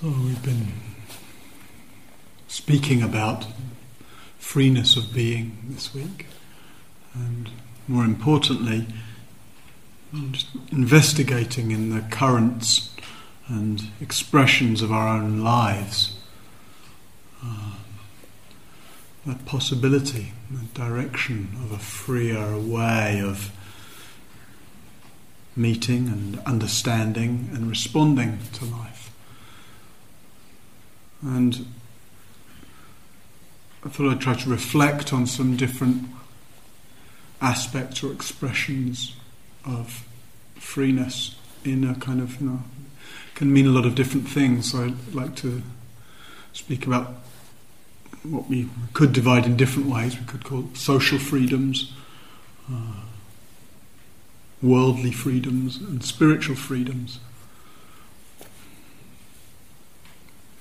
So we've been speaking about freeness of being this week, and more importantly, just investigating in the currents and expressions of our own lives uh, that possibility, that direction of a freer way of meeting and understanding and responding to life. And I thought I'd try to reflect on some different aspects or expressions of freeness in a kind of, you know, can mean a lot of different things. So I'd like to speak about what we could divide in different ways. We could call social freedoms, uh, worldly freedoms, and spiritual freedoms.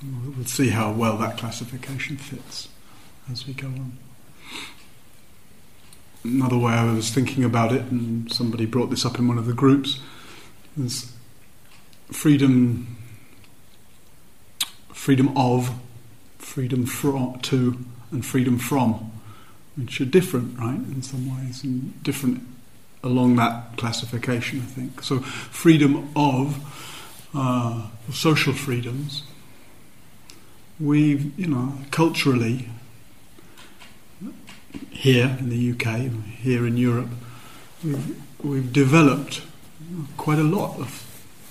We'll see how well that classification fits as we go on. Another way I was thinking about it, and somebody brought this up in one of the groups, is freedom, freedom of, freedom from, to, and freedom from, which are different, right, in some ways, and different along that classification, I think. So, freedom of uh, social freedoms we've, you know, culturally, here in the UK, here in Europe, we've, we've developed quite a lot of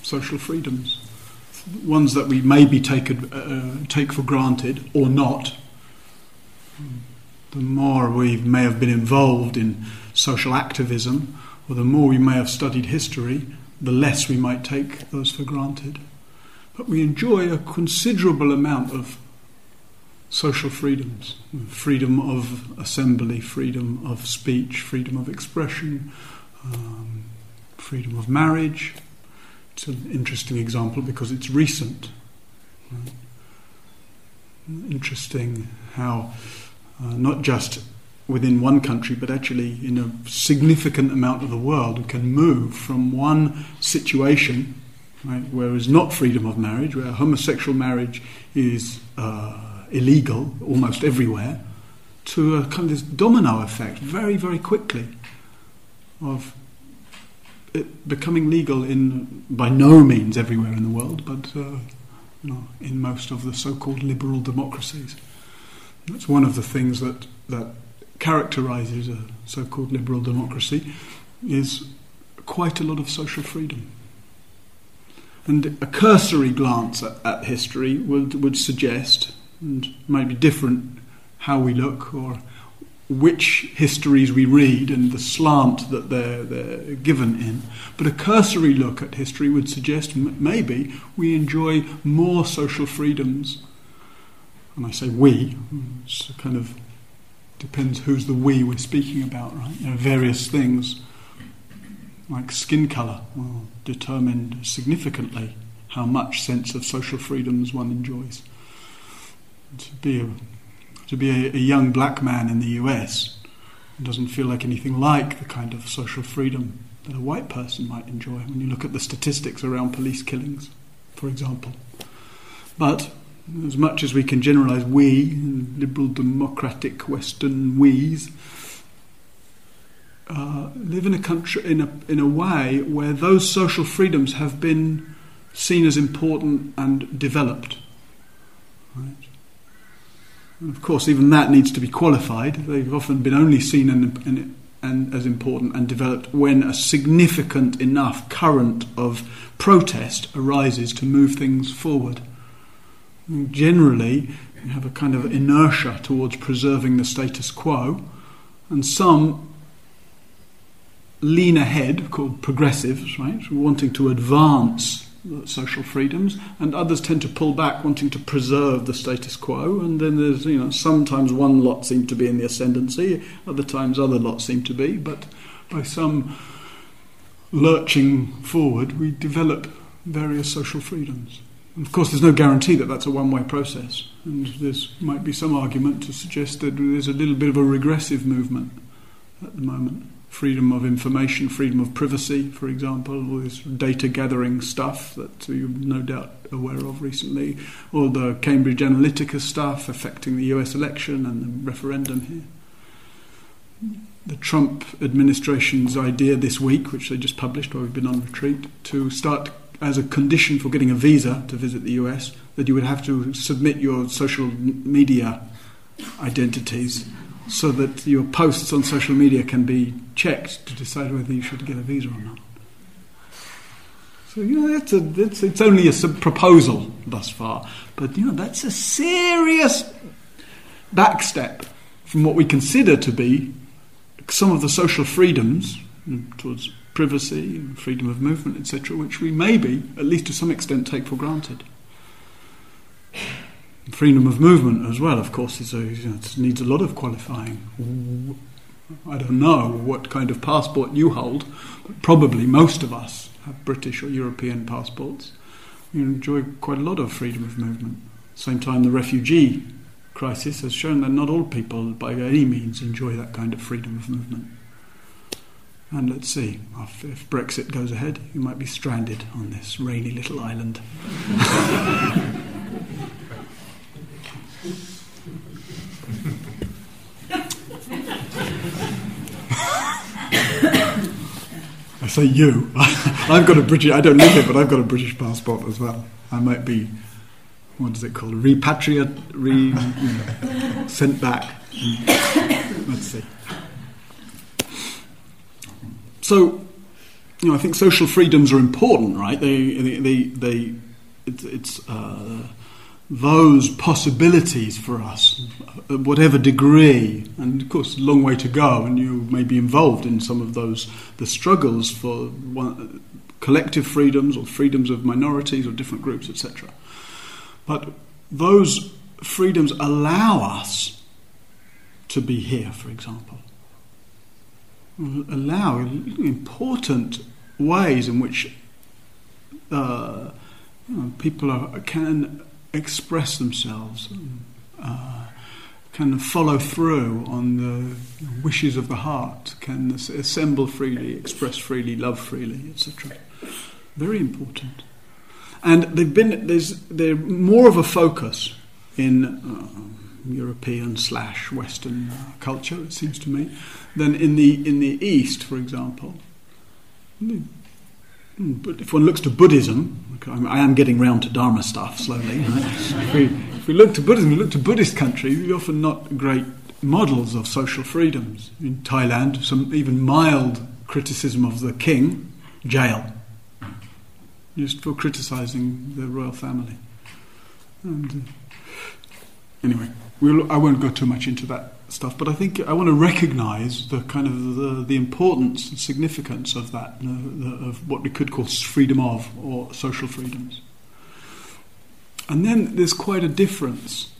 social freedoms. Ones that we maybe take, uh, take for granted or not. The more we may have been involved in social activism, or the more we may have studied history, the less we might take those for granted. But we enjoy a considerable amount of social freedoms freedom of assembly, freedom of speech, freedom of expression, um, freedom of marriage. It's an interesting example because it's recent. Right? Interesting how uh, not just within one country, but actually in a significant amount of the world, we can move from one situation right, where there is not freedom of marriage, where homosexual marriage is uh, illegal almost everywhere, to a kind of this domino effect very, very quickly of it becoming legal in by no means everywhere in the world, but uh, you know, in most of the so-called liberal democracies. That's one of the things that that characterises a so-called liberal democracy is quite a lot of social freedom. And a cursory glance at, at history would, would suggest, and maybe different how we look or which histories we read and the slant that they're, they're given in. But a cursory look at history would suggest m- maybe we enjoy more social freedoms. And I say we, it kind of depends who's the we we're speaking about, right? There are various things like skin colour will determine significantly how much sense of social freedoms one enjoys. To be a, to be a, a young black man in the US doesn't feel like anything like the kind of social freedom that a white person might enjoy when you look at the statistics around police killings, for example. But as much as we can generalize we, liberal democratic Western we's, uh, live in a country in a in a way where those social freedoms have been seen as important and developed. Right? And of course, even that needs to be qualified. They've often been only seen and, and, and as important and developed when a significant enough current of protest arises to move things forward. And generally, you have a kind of inertia towards preserving the status quo, and some lean ahead, called progressives, right, wanting to advance social freedoms, and others tend to pull back, wanting to preserve the status quo. And then there's, you know, sometimes one lot seem to be in the ascendancy, other times other lots seem to be, but by some lurching forward, we develop various social freedoms. Of course, there's no guarantee that that's a one way process, and there might be some argument to suggest that there's a little bit of a regressive movement at the moment freedom of information, freedom of privacy, for example, all this data gathering stuff that you're no doubt aware of recently, all the Cambridge Analytica stuff affecting the US election and the referendum here. The Trump administration's idea this week, which they just published while we've been on retreat, to start as a condition for getting a visa to visit the US, that you would have to submit your social media identities so that your posts on social media can be checked to decide whether you should get a visa or not. So you know that's a it's, it's only a proposal thus far, but you know that's a serious backstep from what we consider to be some of the social freedoms towards privacy and freedom of movement, etc., which we maybe, at least to some extent, take for granted. Freedom of movement as well, of course, is a, needs a lot of qualifying. I don't know what kind of passport you hold, but probably most of us have British or European passports. You enjoy quite a lot of freedom of movement. At the same time, the refugee crisis has shown that not all people, by any means, enjoy that kind of freedom of movement. And let's see, if Brexit goes ahead, you might be stranded on this rainy little island. I say you. I've got a British. I don't live here, but I've got a British passport as well. I might be. What is it called? Repatriate, re, you know, sent back. Let's see. So, you know, I think social freedoms are important, right? They, they, they, they it's, it's uh, those possibilities for us, at whatever degree, and of course, a long way to go, and you may be involved in some of those, the struggles for one, collective freedoms or freedoms of minorities or different groups, etc. But those freedoms allow us to be here, for example, allow important ways in which uh, you know, people are, can express themselves, uh, can follow through on the wishes of the heart, can assemble freely, express freely, love freely, etc. Very important. And they've been there's they're more of a focus in uh, European slash Western uh, culture, it seems to me, than in the in the East, for example. Hmm, but if one looks to Buddhism, I am getting round to Dharma stuff slowly. Right? if, we, if, we, look to Buddhism, we look to Buddhist countries, we are often not great models of social freedoms. In Thailand, some even mild criticism of the king, jail, just for criticising the royal family. And uh, anyway, we'll, I won't go too much into that stuff, but I think I want to recognise the kind of the, the importance and significance of that, the, of what we could call freedom of or social freedoms. And then there's quite a difference.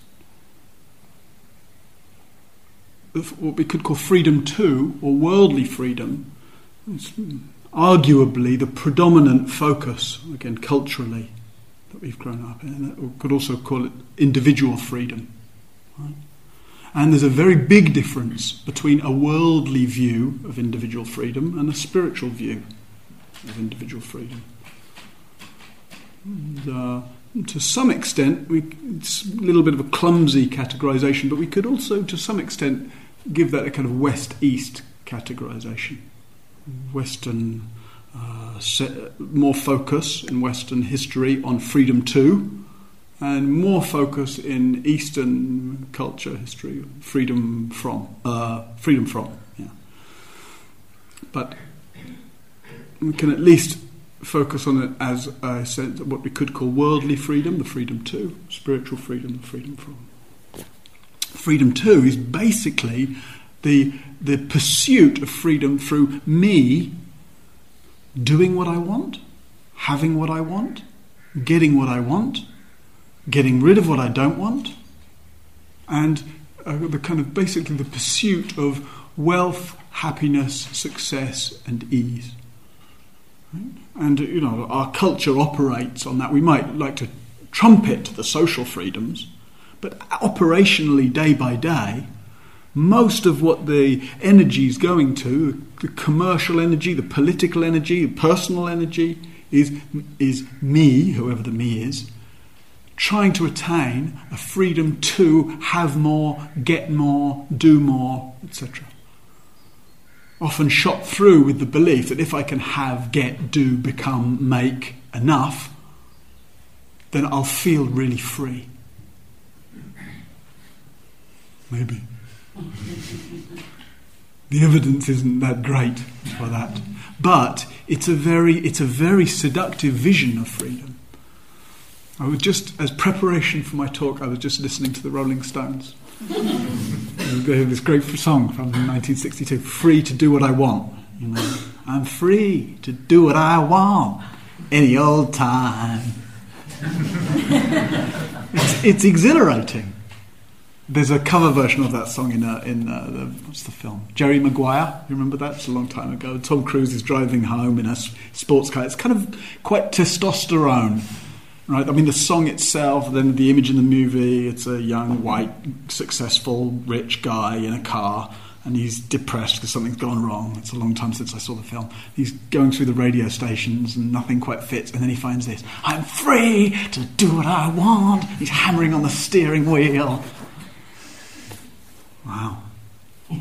Of what we could call freedom to, or worldly freedom, is arguably the predominant focus, again, culturally, that we've grown up in. We could also call it individual freedom. Right? And there's a very big difference between a worldly view of individual freedom and a spiritual view of individual freedom. And, uh, to some extent, we, it's a little bit of a clumsy categorization, but we could also, to some extent, give that a kind of west east categorization. Western, uh, more focus in Western history on freedom to, and more focus in Eastern culture history, freedom from, uh, freedom from, yeah. But we can at least focus on it as I said, what we could call worldly freedom, the freedom to, spiritual freedom, the freedom from. Freedom to is basically the the pursuit of freedom through me doing what I want, having what I want, getting what I want getting rid of what I don't want, and uh, the kind of basically the pursuit of wealth, happiness, success, and ease. Right? And you know, our culture operates on that. We might like to trumpet the social freedoms, but operationally, day by day, most of what the energy is going to, the commercial energy, the political energy, the personal energy, is, is me, whoever the me is, trying to attain a freedom to have more, get more, do more, etc. Often shot through with the belief that if I can have, get, do, become, make enough, then I'll feel really free. Maybe. the evidence isn't that great for that. But it's a very, it's a very seductive vision of freedom. I was just, as preparation for my talk, I was just listening to the Rolling Stones. they have this great song from 1962, "Free to Do What I Want." You know, I'm free to do what I want any old time. it's, it's exhilarating. There's a cover version of that song in uh, in uh, the, what's the film? Jerry Maguire. You remember that? It's a long time ago. Tom Cruise is driving home in a sports car. It's kind of quite testosterone, right? I mean, the song itself, then the image in the movie. It's a young, white, successful, rich guy in a car, and he's depressed because something's gone wrong. It's a long time since I saw the film. He's going through the radio stations, and nothing quite fits. And then he finds this: "I'm free to do what I want." He's hammering on the steering wheel Wow.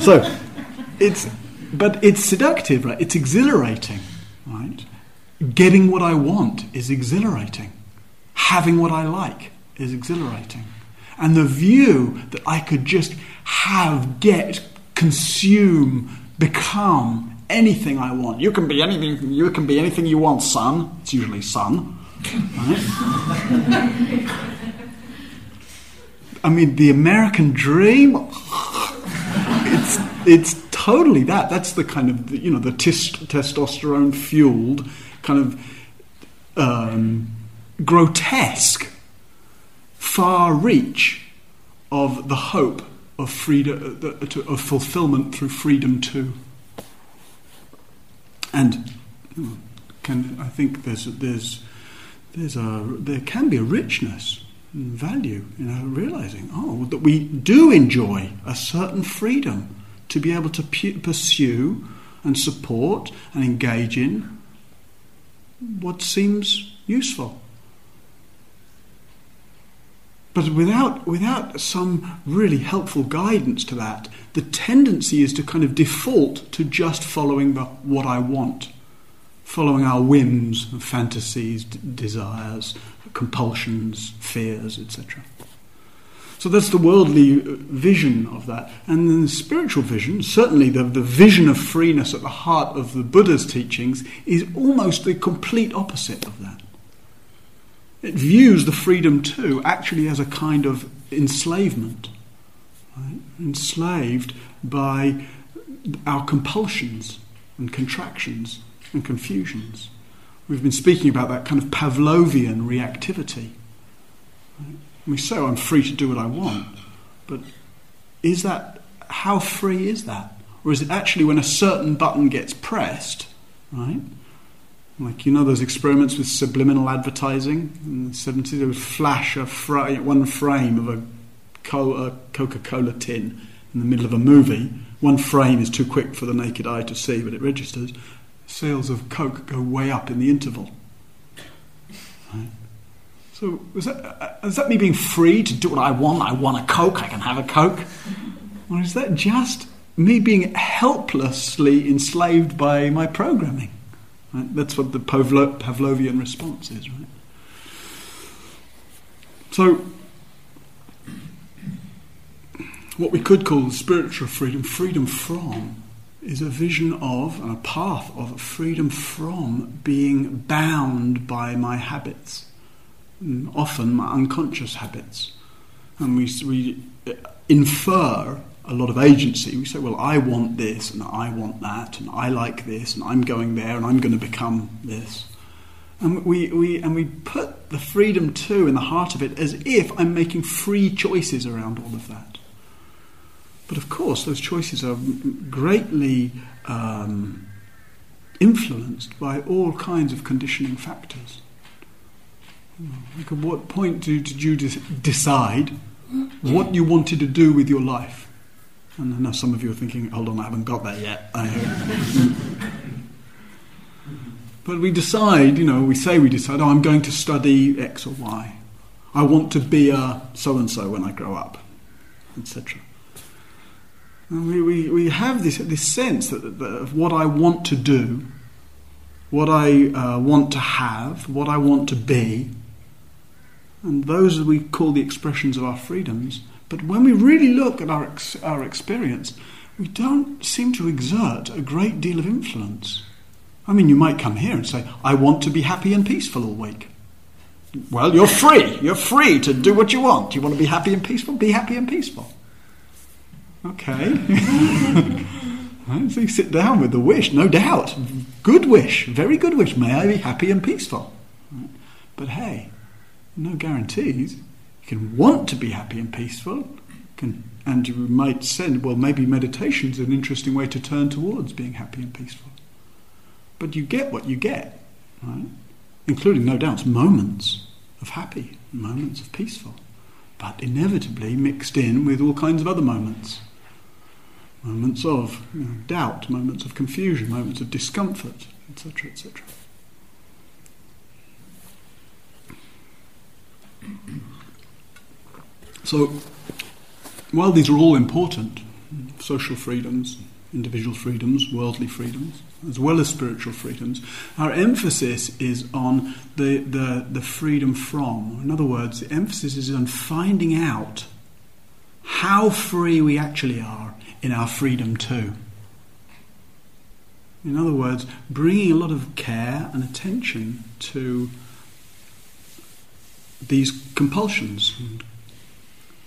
so, it's, but it's seductive, right? It's exhilarating? Getting what I want is exhilarating. Having what I like is exhilarating. And the view that I could just have, get, consume, become anything I want. You can be anything. You can be anything you want, son. It's usually son. Right? I mean, the American dream. it's it's totally that. That's the kind of you know the testosterone fueled kind of um, grotesque far reach of the hope of freedom uh, of fulfillment through freedom to. And can I think there's there's there's a there can be a richness and value, you know, realizing, oh, that we do enjoy a certain freedom to be able to pu- pursue and support and engage in what seems useful. But without, without some really helpful guidance to that, the tendency is to kind of default to just following the what I want, following our whims, fantasies, d- desires, compulsions, fears, etc. So that's the worldly vision of that. And then the spiritual vision, certainly the, the vision of freeness at the heart of the Buddha's teachings, is almost the complete opposite of that. It views the freedom to actually as a kind of enslavement. Right? Enslaved by our compulsions and contractions and confusions. We've been speaking about that kind of Pavlovian reactivity. We say, oh, I'm free to do what I want, but is that, how free is that? Or is it actually when a certain button gets pressed, right? Like, you know, those experiments with subliminal advertising in the 70s, they would flash a one frame of a Coca Cola tin in the middle of a movie. One frame is too quick for the naked eye to see, but it registers sales of Coke go way up in the interval. Right? So is that, uh, is that me being free to do what I want? I want a Coke, I can have a Coke. Or is that just me being helplessly enslaved by my programming? Right? That's what the Pavlo- Pavlovian response is, right? So, what we could call spiritual freedom, freedom from is a vision of and a path of freedom from being bound by my habits, often my unconscious habits. And we, we infer a lot of agency. We say, well, I want this and I want that and I like this and I'm going there and I'm going to become this. And we, we, and we put the freedom to in the heart of it as if I'm making free choices around all of that. But of course, those choices are greatly um, influenced by all kinds of conditioning factors. Like at what point do, did you decide what you wanted to do with your life. And I know some of you are thinking, hold on, I haven't got that yet. but we decide, you know, we say we decide, oh, I'm going to study X or Y. I want to be a so and so when I grow up, etc. And we, we, we have this, this sense that, that, of what I want to do, what I uh, want to have, what I want to be. And those we call the expressions of our freedoms. But when we really look at our, ex- our experience, we don't seem to exert a great deal of influence. I mean, you might come here and say, I want to be happy and peaceful all week. Well, you're free. You're free to do what you want. You want to be happy and peaceful? Be happy and peaceful. Okay. so you sit down with the wish, no doubt. Good wish, very good wish. May I be happy and peaceful. But hey, no guarantees. You can want to be happy and peaceful, can, and you might say, well, maybe meditation is an interesting way to turn towards being happy and peaceful. But you get what you get, right? Including, no doubt, moments of happy, moments of peaceful, but inevitably mixed in with all kinds of other moments moments of you know, doubt, moments of confusion, moments of discomfort, etc., etc. So, while these are all important, social freedoms, individual freedoms, worldly freedoms, as well as spiritual freedoms, our emphasis is on the, the, the freedom from. In other words, the emphasis is on finding out how free we actually are in our freedom to. In other words, bringing a lot of care and attention to these compulsions and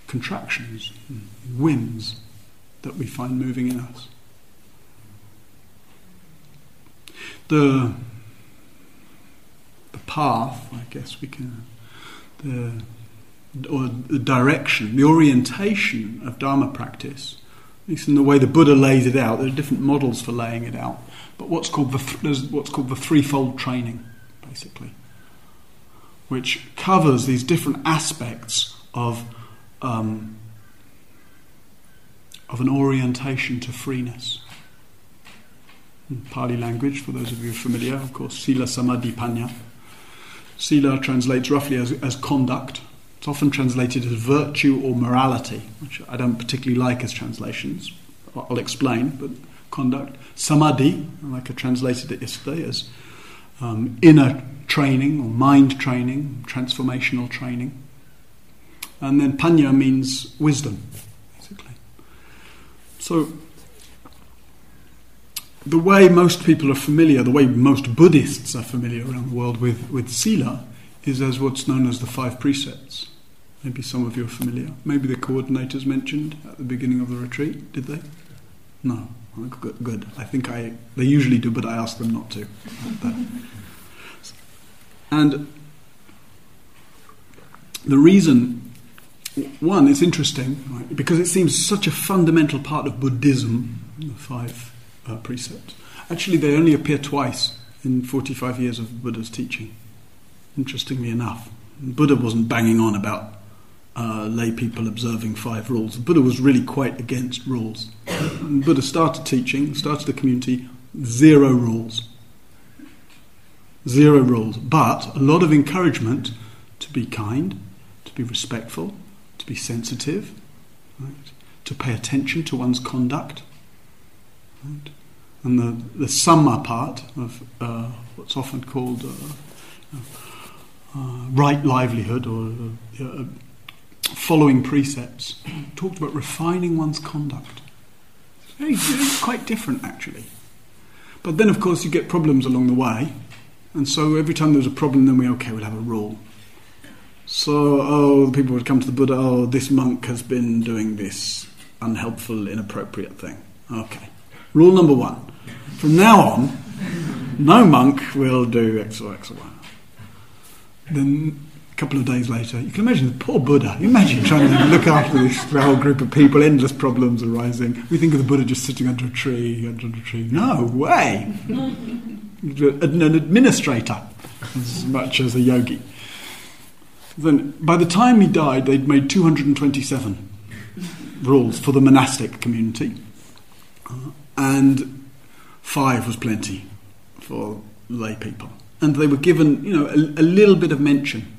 contractions and whims that we find moving in us. The, the path, I guess we can, the, or the direction, the orientation of Dharma practice at least in the way the Buddha lays it out. There are different models for laying it out. But what's called the, there's what's called the threefold training, basically, which covers these different aspects of, um, of an orientation to freeness. In Pali language, for those of you familiar, of course, Sila Samadhi Panya. Sila translates roughly as, as conduct, it's often translated as virtue or morality, which I don't particularly like as translations. I'll explain, but conduct. Samadhi, like I translated it yesterday, as um, inner training or mind training, transformational training. And then panya means wisdom, basically. So, the way most people are familiar, the way most Buddhists are familiar around the world with, with sila, is as what's known as the five precepts. Maybe some of you are familiar. Maybe the coordinators mentioned at the beginning of the retreat, did they? No. Good. I think I they usually do, but I ask them not to. and the reason, one, it's interesting right, because it seems such a fundamental part of Buddhism. The five uh, precepts. Actually, they only appear twice in 45 years of Buddha's teaching interestingly enough. Buddha wasn't banging on about uh, lay people observing five rules. The Buddha was really quite against rules. Buddha started teaching, started the community, zero rules. Zero rules. But a lot of encouragement to be kind, to be respectful, to be sensitive, right? to pay attention to one's conduct. Right? And the, the Samma part of uh, what's often called uh, uh, right livelihood or uh, following precepts, talked about refining one's conduct. Very, quite different, actually. But then, of course, you get problems along the way, and so every time there's a problem, then we okay, we'll have a rule. So, oh, people would come to the Buddha, oh, this monk has been doing this unhelpful, inappropriate thing. Okay. Rule number one. From now on, no monk will do X or X or Y. Then couple of days later, you can imagine the poor Buddha. Imagine trying to look after this whole group of people, endless problems arising. We think of the Buddha just sitting under a tree, under a tree. No way! An administrator as much as a yogi. then by the time he died, they'd made 227 rules for the monastic community, and five was plenty for lay people. And they were given, you know, a, a little bit of mention.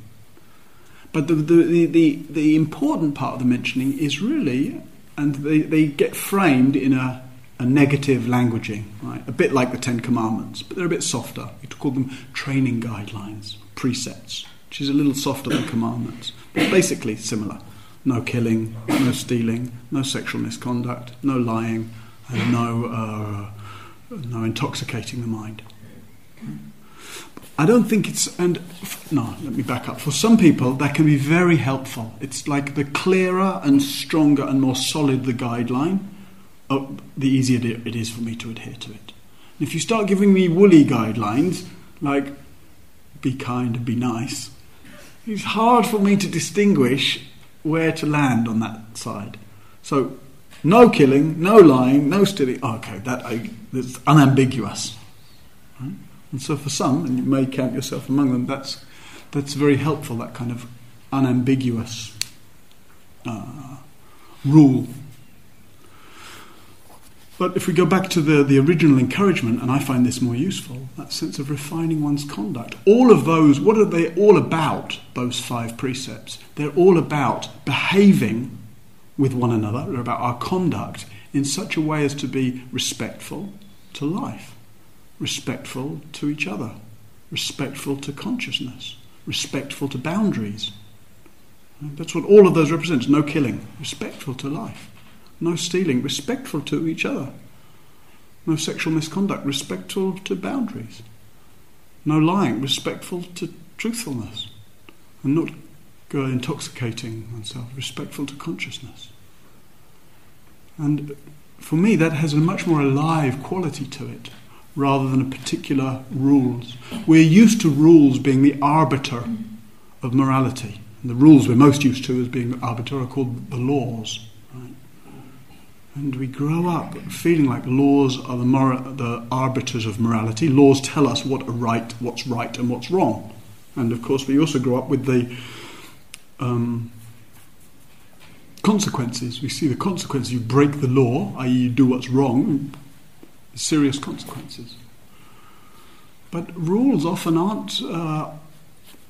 But the, the, the, the, important part of the mentioning is really, and they, they get framed in a, a negative languaging, right? A bit like the Ten Commandments, but they're a bit softer. We call them training guidelines, precepts which is a little softer than commandments, but basically similar. No killing, no stealing, no sexual misconduct, no lying, and no, uh, no intoxicating the mind. I don't think it's, and no, let me back up. For some people, that can be very helpful. It's like the clearer and stronger and more solid the guideline, oh, the easier it is for me to adhere to it. If you start giving me woolly guidelines, like be kind and be nice, it's hard for me to distinguish where to land on that side. So, no killing, no lying, no stealing. Oh, okay, that I, that's unambiguous. And so, for some, and you may count yourself among them, that's that's very helpful. That kind of unambiguous uh, rule but if we go back to the, the original encouragement, and I find this more useful, that sense of refining one's conduct. All of those, what are they all about, those five precepts? They're all about behaving with one another, they're about our conduct in such a way as to be respectful to life, respectful to each other, respectful to consciousness, respectful to boundaries. That's what all of those represent no killing, respectful to life. No stealing, respectful to each other. No sexual misconduct, respectful to boundaries. No lying, respectful to truthfulness. And not go intoxicating oneself, respectful to consciousness. And for me, that has a much more alive quality to it rather than a particular rules. We're used to rules being the arbiter of morality. And the rules we're most used to as being arbiter are called the laws. And we grow up feeling like laws are the, the arbiters of morality. Laws tell us what are right, what's right, and what's wrong. And of course, we also grow up with the um, consequences. We see the consequences. You break the law, i.e., you do what's wrong, serious consequences. But rules often aren't, uh,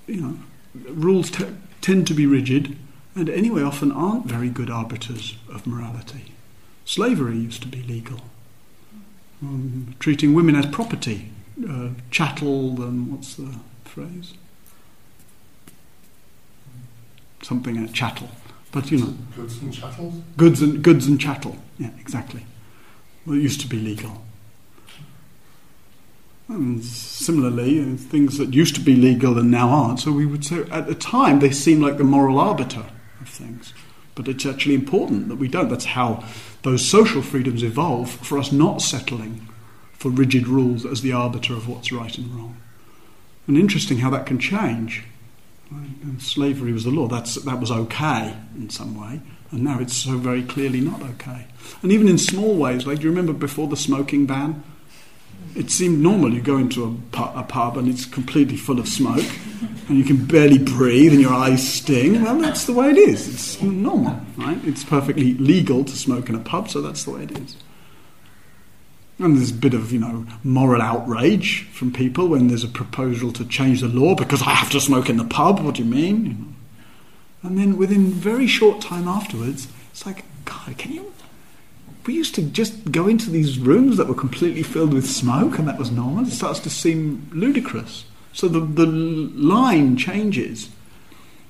you know, rules t- tend to be rigid, and anyway, often aren't very good arbiters of morality. Slavery used to be legal. Um, treating women as property, uh, chattel, and what's the phrase? Something a chattel. But you know, goods and chattels. Goods and goods and chattel. Yeah, exactly. Well, it used to be legal. And similarly, uh, things that used to be legal and now aren't. So we would say at the time they seem like the moral arbiter of things, but it's actually important that we don't. That's how those social freedoms evolve for us not settling for rigid rules as the arbiter of what's right and wrong. And interesting how that can change. And slavery was the law. That's, that was okay in some way, and now it's so very clearly not okay. And even in small ways, like do you remember before the smoking ban? It seemed normal. You go into a, a pub and it's completely full of smoke, and you can barely breathe and your eyes sting. Well, that's the way it is. It's normal, right? It's perfectly legal to smoke in a pub, so that's the way it is. And there's a bit of, you know, moral outrage from people when there's a proposal to change the law because I have to smoke in the pub. What do you mean? You know. And then within very short time afterwards, it's like, God, can you we used to just go into these rooms that were completely filled with smoke and that was normal. It starts to seem ludicrous. So the, the line changes.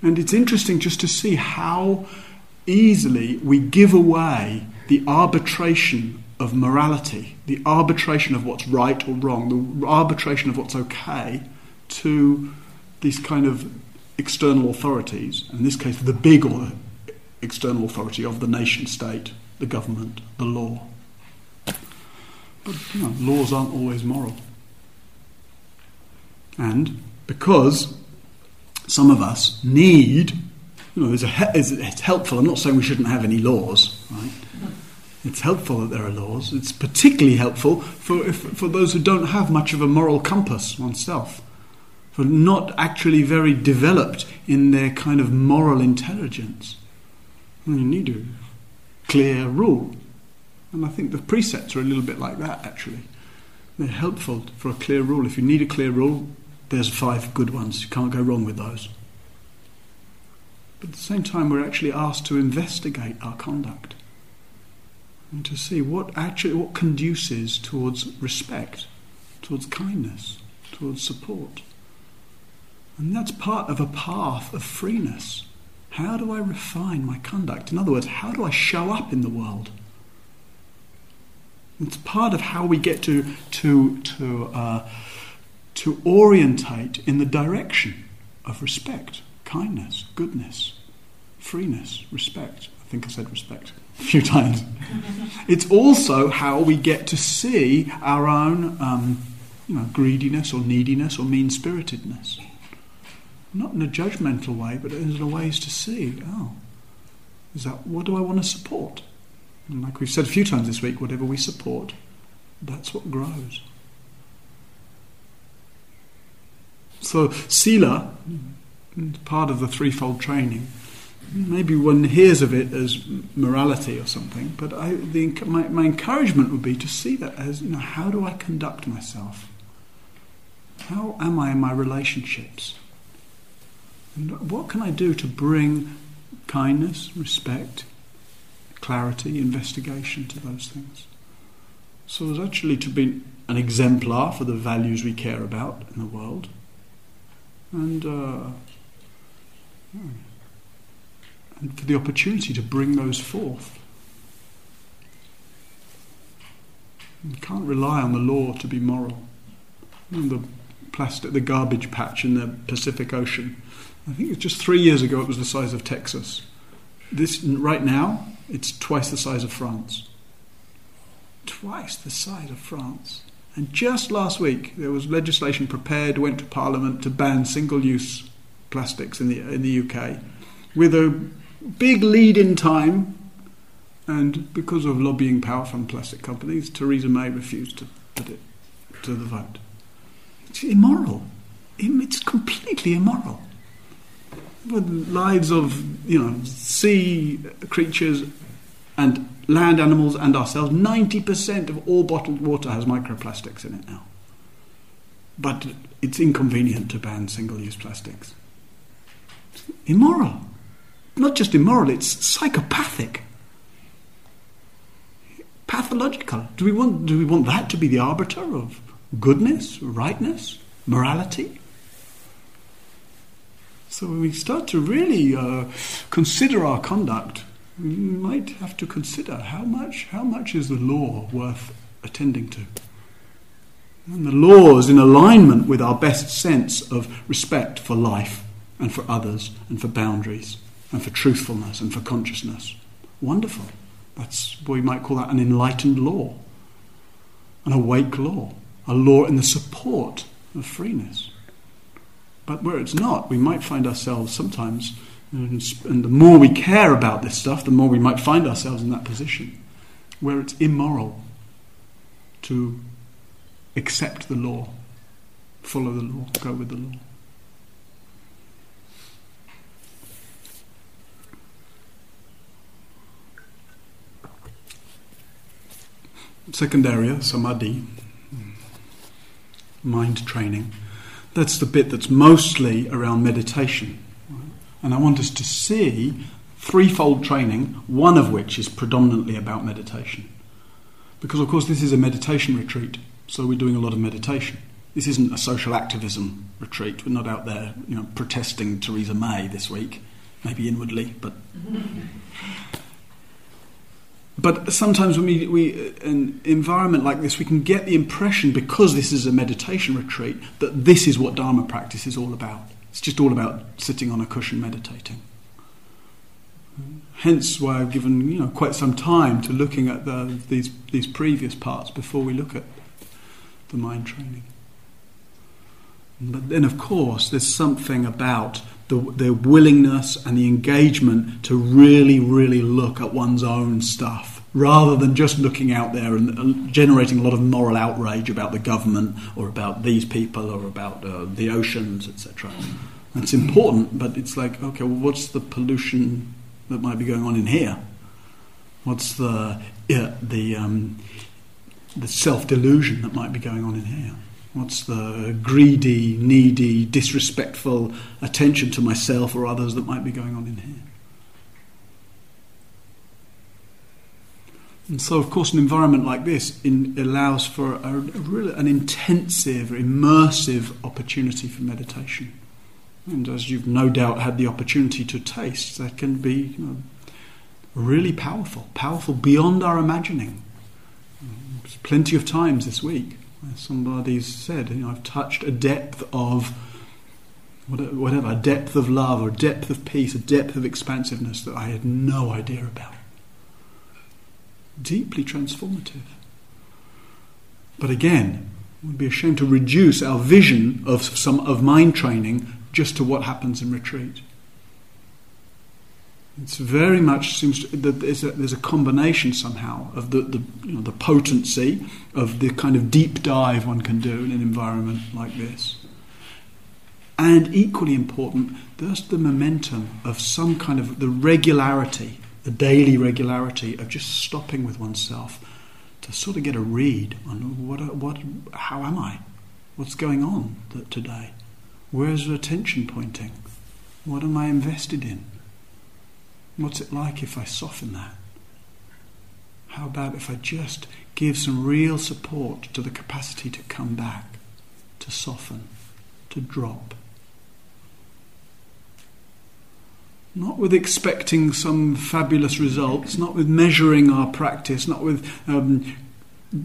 And it's interesting just to see how easily we give away the arbitration of morality, the arbitration of what's right or wrong, the arbitration of what's okay to these kind of external authorities, in this case, the big external authority of the nation state, the government, the law. But you know, laws aren't always moral. And because some of us need, you know, a, it's helpful. I'm not saying we shouldn't have any laws, right? It's helpful that there are laws. It's particularly helpful for, if, for those who don't have much of a moral compass oneself. for not actually very developed in their kind of moral intelligence. You need a clear rule. And I think the precepts are a little bit like that, actually. They're helpful for a clear rule. If you need a clear rule, there's five good ones. You can't go wrong with those. But at the same time, we're actually asked to investigate our conduct and to see what actually what conduces towards respect, towards kindness, towards support. And that's part of a path of freeness. How do I refine my conduct? In other words, how do I show up in the world? It's part of how we get to to to uh, to orientate in the direction of respect, kindness, goodness, freeness, respect. I think I said respect a few times. it's also how we get to see our own um, you know, greediness or neediness or mean spiritedness. Not in a judgmental way, but in a ways to see, oh, is that what do I want to support? And like we've said a few times this week, whatever we support, that's what grows. So, Sila, part of the threefold training, maybe one hears of it as morality or something, but I, the, my, my encouragement would be to see that as, you know, how do I conduct myself? How am I in my relationships? What can I do to bring kindness, respect, clarity, investigation to those things? So, as actually to be an exemplar for the values we care about in the world and, uh, and for the opportunity to bring those forth. You can't rely on the law to be moral. the plastic, the garbage patch in the Pacific Ocean. I think it's just three years ago. It was the size of Texas. This right now, it's twice the size of France. Twice the size of France. And just last week, there was legislation prepared, went to Parliament to ban single use plastics in the, in the UK with a big lead in time. And because of lobbying power from plastic companies, Theresa May refused to put it to the vote. It's immoral. It's completely immoral. The lives of you know sea creatures and land animals and ourselves, 90% of all bottled water has microplastics in it now. But it's inconvenient to ban single use plastics. It's immoral. Not just immoral, it's psychopathic. Pathological. Do we want, do we want that to be the arbiter of goodness, rightness, morality? So when we start to really uh, consider our conduct, we might have to consider how much, how much is the law worth attending to? And the law is in alignment with our best sense of respect for life and for others and for boundaries and for truthfulness and for consciousness. Wonderful. That's what we might call that an enlightened law, an awake law, a law in the support of freeness. But where it's not, we might find ourselves sometimes and, the more we care about this stuff, the more we might find ourselves in that position where it's immoral to accept the law, follow the law, go with the law. Second area, samadhi, mind training. That's the bit that's mostly around meditation. And I want us to see threefold training, one of which is predominantly about meditation. Because, of course, this is a meditation retreat, so we're doing a lot of meditation. This isn't a social activism retreat. We're not out there, you know, protesting Theresa May this week, maybe inwardly, but. But sometimes when we, we an environment like this, we can get the impression, because this is a meditation retreat, that this is what Dharma practice is all about. It's just all about sitting on a cushion meditating. Hence, why I've given you know quite some time to looking at the, these these previous parts before we look at the mind training. But then, of course, there's something about the, the willingness and the engagement to really, really look at one's own stuff rather than just looking out there and generating a lot of moral outrage about the government or about these people or about uh, the oceans, etc. That's important, but it's like, okay, well, what's the pollution that might be going on in here? What's the uh, the um, the self delusion that might be going on in here? What's the greedy, needy, disrespectful attention to myself or others that might be going on in here? And so, of course, an environment like this in, allows for a, a really, an intensive, immersive opportunity for meditation. And as you've no doubt had the opportunity to taste, that can be you know, really powerful, powerful beyond our imagining. There's plenty of times this week somebody's said, you know, I've touched a depth of whatever, a depth of love, or a depth of peace, a depth of expansiveness that I had no idea about. Deeply transformative. But again, we'd be ashamed to reduce our vision of some of mind training just to what happens in retreat. It's very much seems to, that there's a, there's a combination somehow of the, the, you know, the potency of the kind of deep dive one can do in an environment like this. And equally important, there's the momentum of some kind of the regularity, the daily regularity of just stopping with oneself to sort of get a read on what, what, how am I? What's going on today? Where's the attention pointing? What am I invested in? What's it like if I soften that? How about if I just give some real support to the capacity to come back, to soften, to drop? Not with expecting some fabulous results, not with measuring our practice, not with um,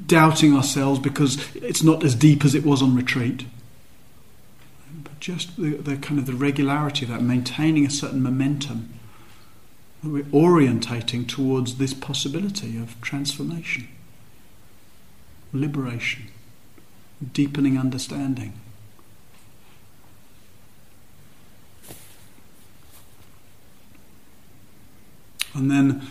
doubting ourselves because it's not as deep as it was on retreat. But just the, the kind of the regularity of that, maintaining a certain momentum we're orientating towards this possibility of transformation, liberation, deepening understanding. And then,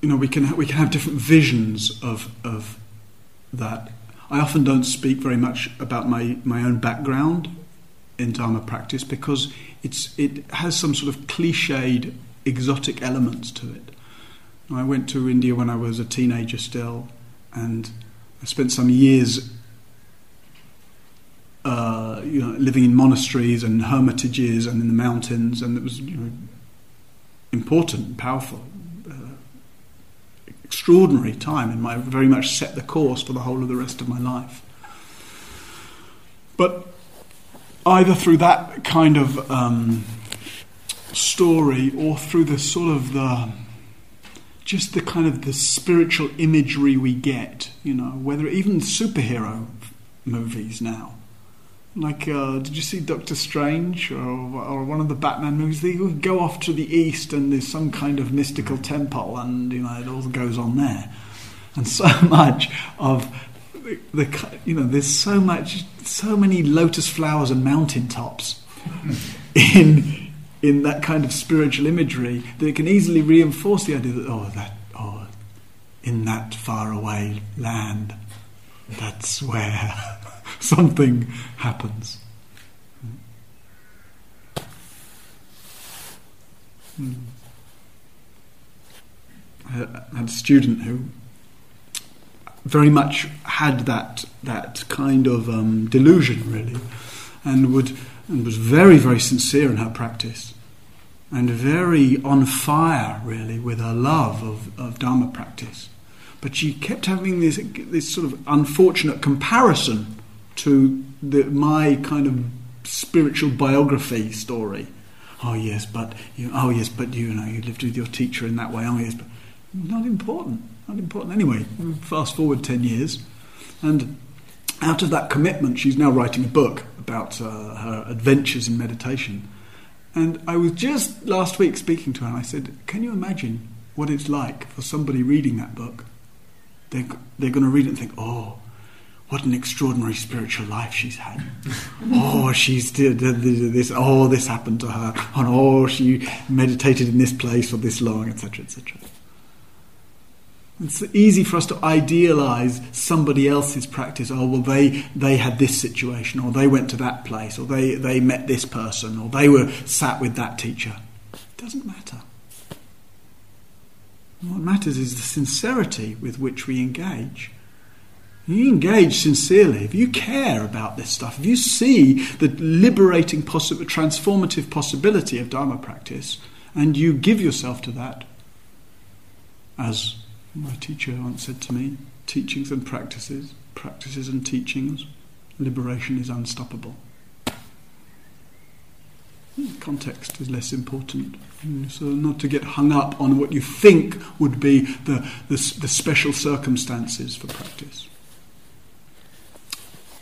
you know, we can we can have different visions of of that. I often don't speak very much about my my own background in Dharma practice because it's, it has some sort of cliched, exotic elements to it. I went to India when I was a teenager still, and I spent some years uh, you know, living in monasteries and hermitages and in the mountains, and it was you know, important, powerful, uh, extraordinary time, and my very much set the course for the whole of the rest of my life. But either through that kind of um, story or through the sort of the just the kind of the spiritual imagery we get, you know, whether even superhero movies now. Like, uh, did you see Doctor Strange or, or one of the Batman movies? They go off to the east and there's some kind of mystical temple, and you know it all goes on there. And so much of the, you know, there's so much, so many lotus flowers and mountaintops in in that kind of spiritual imagery that it can easily reinforce the idea that oh, that oh, in that far away land, that's where something happens. Hmm. I had a student who very much had that that kind of um, delusion, really, and would and was very very sincere in her practice, and very on fire, really, with her love of, of Dharma practice. But she kept having this this sort of unfortunate comparison to the, my kind of spiritual biography story. Oh yes, but you, oh yes, but you know you lived with your teacher in that way. Oh yes, but not important not important. Anyway, fast forward 10 years, and out of that commitment, she's now writing a book about uh, her adventures in meditation. And I was just last week speaking to her, and I said, Can you imagine what it's like for somebody reading that book? They're, they're going to read it and think, Oh, what an extraordinary spiritual life she's had. oh, she's did this. Oh, this happened to her. And oh, she meditated in this place for this long, etc., etc. It's easy for us to idealize somebody else's practice. Oh, well, they, they had this situation, or they went to that place, or they, they met this person, or they were sat with that teacher. It doesn't matter. What matters is the sincerity with which we engage. You engage sincerely, if you care about this stuff, if you see the liberating, possi- transformative possibility of Dharma practice, and you give yourself to that, as my teacher once said to me, teachings and practices, practices and teachings, liberation is unstoppable. Hmm, context is less important. Hmm, so, not to get hung up on what you think would be the, the, the special circumstances for practice.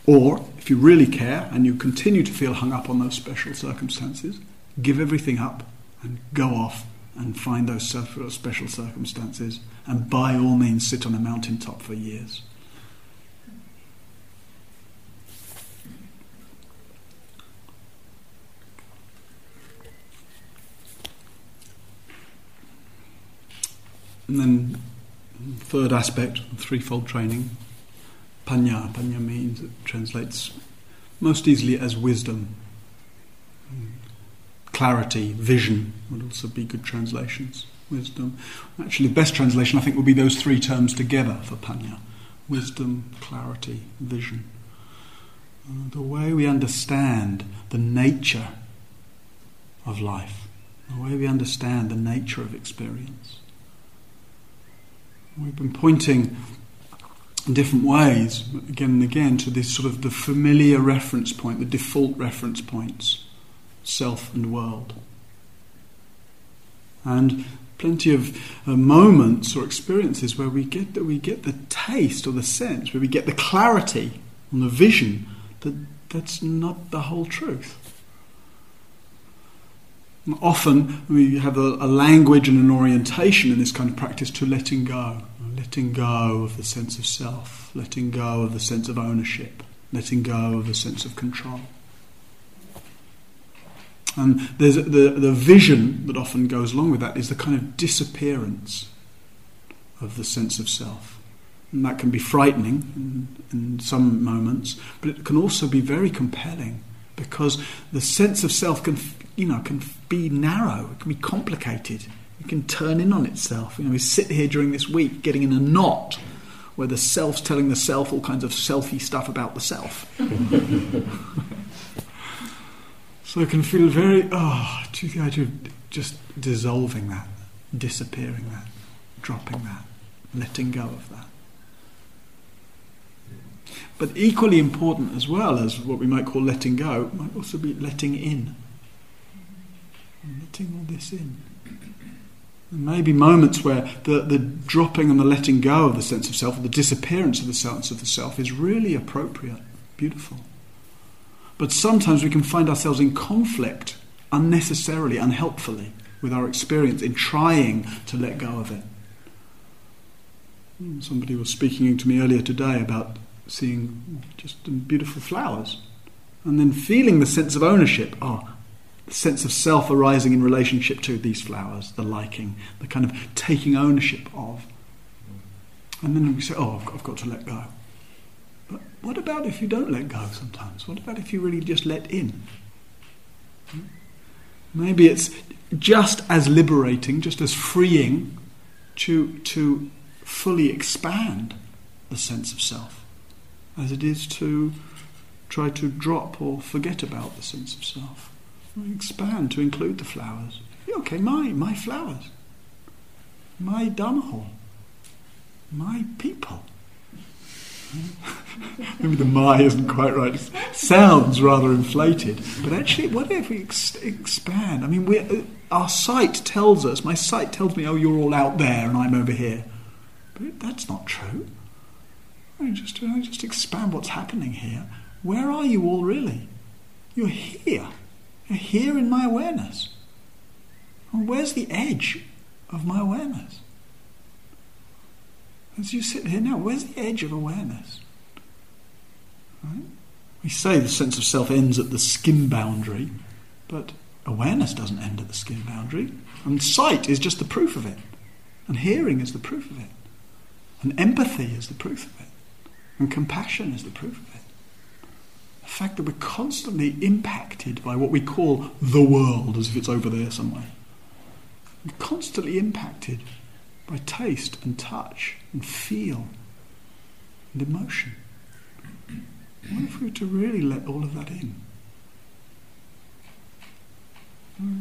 Or, if you really care and you continue to feel hung up on those special circumstances, give everything up and go off and find those special circumstances and by all means sit on a mountaintop for years. And then, third aspect, threefold training, panya. Panya means, it translates most easily as wisdom, clarity, vision would also be good translations. Wisdom. Actually, the best translation I think would be those three terms together for panya wisdom, clarity, vision. Uh, the way we understand the nature of life, the way we understand the nature of experience. We've been pointing in different ways, again and again, to this sort of the familiar reference point, the default reference points, self and world. And plenty of uh, moments or experiences where we get that we get the taste or the sense, where we get the clarity and the vision that that's not the whole truth. Often we have a, a, language and an orientation in this kind of practice to letting go, letting go of the sense of self, letting go of the sense of ownership, letting go of the sense of control. And there's the, the vision that often goes along with that is the kind of disappearance of the sense of self. And that can be frightening in, in some moments, but it can also be very compelling because the sense of self can you know, can be narrow, it can be complicated, it can turn in on itself. You know, we sit here during this week getting in a knot where the self's telling the self all kinds of selfie stuff about the self. so it can feel very, oh, to the idea of just dissolving that, disappearing that, dropping that, letting go of that. But equally important as well as what we might call letting go, might also be letting in letting all this in. There may be moments where the, the dropping and the letting go of the sense of self, or the disappearance of the sense of the self, is really appropriate, beautiful. But sometimes we can find ourselves in conflict unnecessarily, unhelpfully, with our experience in trying to let go of it. Hmm, somebody was speaking to me earlier today about seeing just beautiful flowers and then feeling the sense of ownership. Oh, the sense of self arising in relationship to these flowers, the liking, the kind of taking ownership of. And then we say, oh, I've got to let go. What about if you don't let go sometimes? What about if you really just let in? Maybe it's just as liberating, just as freeing to, to fully expand the sense of self as it is to try to drop or forget about the sense of self expand to include the flowers. Okay, my, my flowers, my Dharma hall, my people. Maybe the my isn't quite right. It sounds rather inflated. But actually, what if we ex- expand? I mean, uh, our sight tells us, my sight tells me, oh, you're all out there and I'm over here. But that's not true. I just, I just expand what's happening here. Where are you all really? You're here. You're here in my awareness. And where's the edge of my awareness? As you sit here now, where's the edge of awareness? Right? We say the sense of self ends at the skin boundary, but awareness doesn't end at the skin boundary. And sight is just the proof of it. And hearing is the proof of it. And empathy is the proof of it. And compassion is the proof of it. The fact that we're constantly impacted by what we call the world, as if it's over there somewhere. We're constantly impacted by taste and touch and feel and emotion. What if we were to really let all of that in?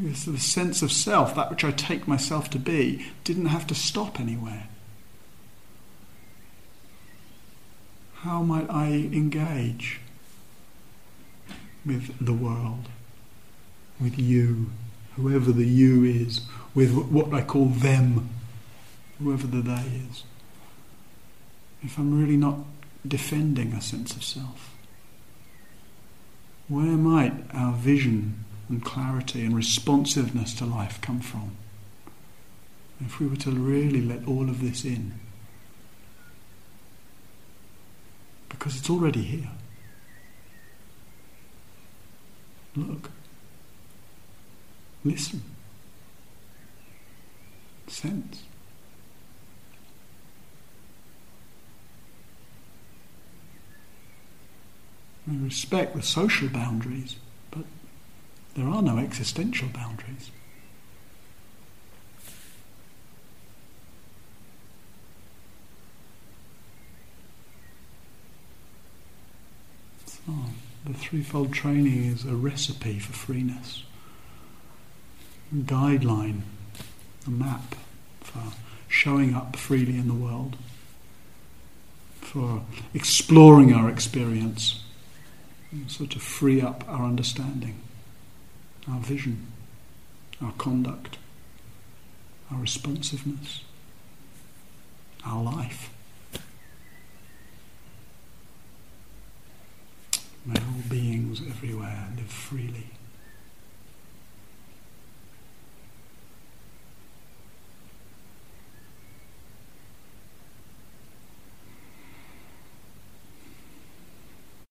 It's the sense of self, that which I take myself to be, didn't have to stop anywhere. How might I engage with the world, with you, whoever the you is, with what I call them, whoever the they is? If I'm really not defending a sense of self, where might our vision and clarity and responsiveness to life come from? If we were to really let all of this in, because it's already here. Look. Listen. Sense. We respect the social boundaries, but there are no existential boundaries. So, the threefold training is a recipe for freeness, a guideline, a map for showing up freely in the world, for exploring our experience so to free up our understanding, our vision, our conduct, our responsiveness, our life. May all beings everywhere live freely.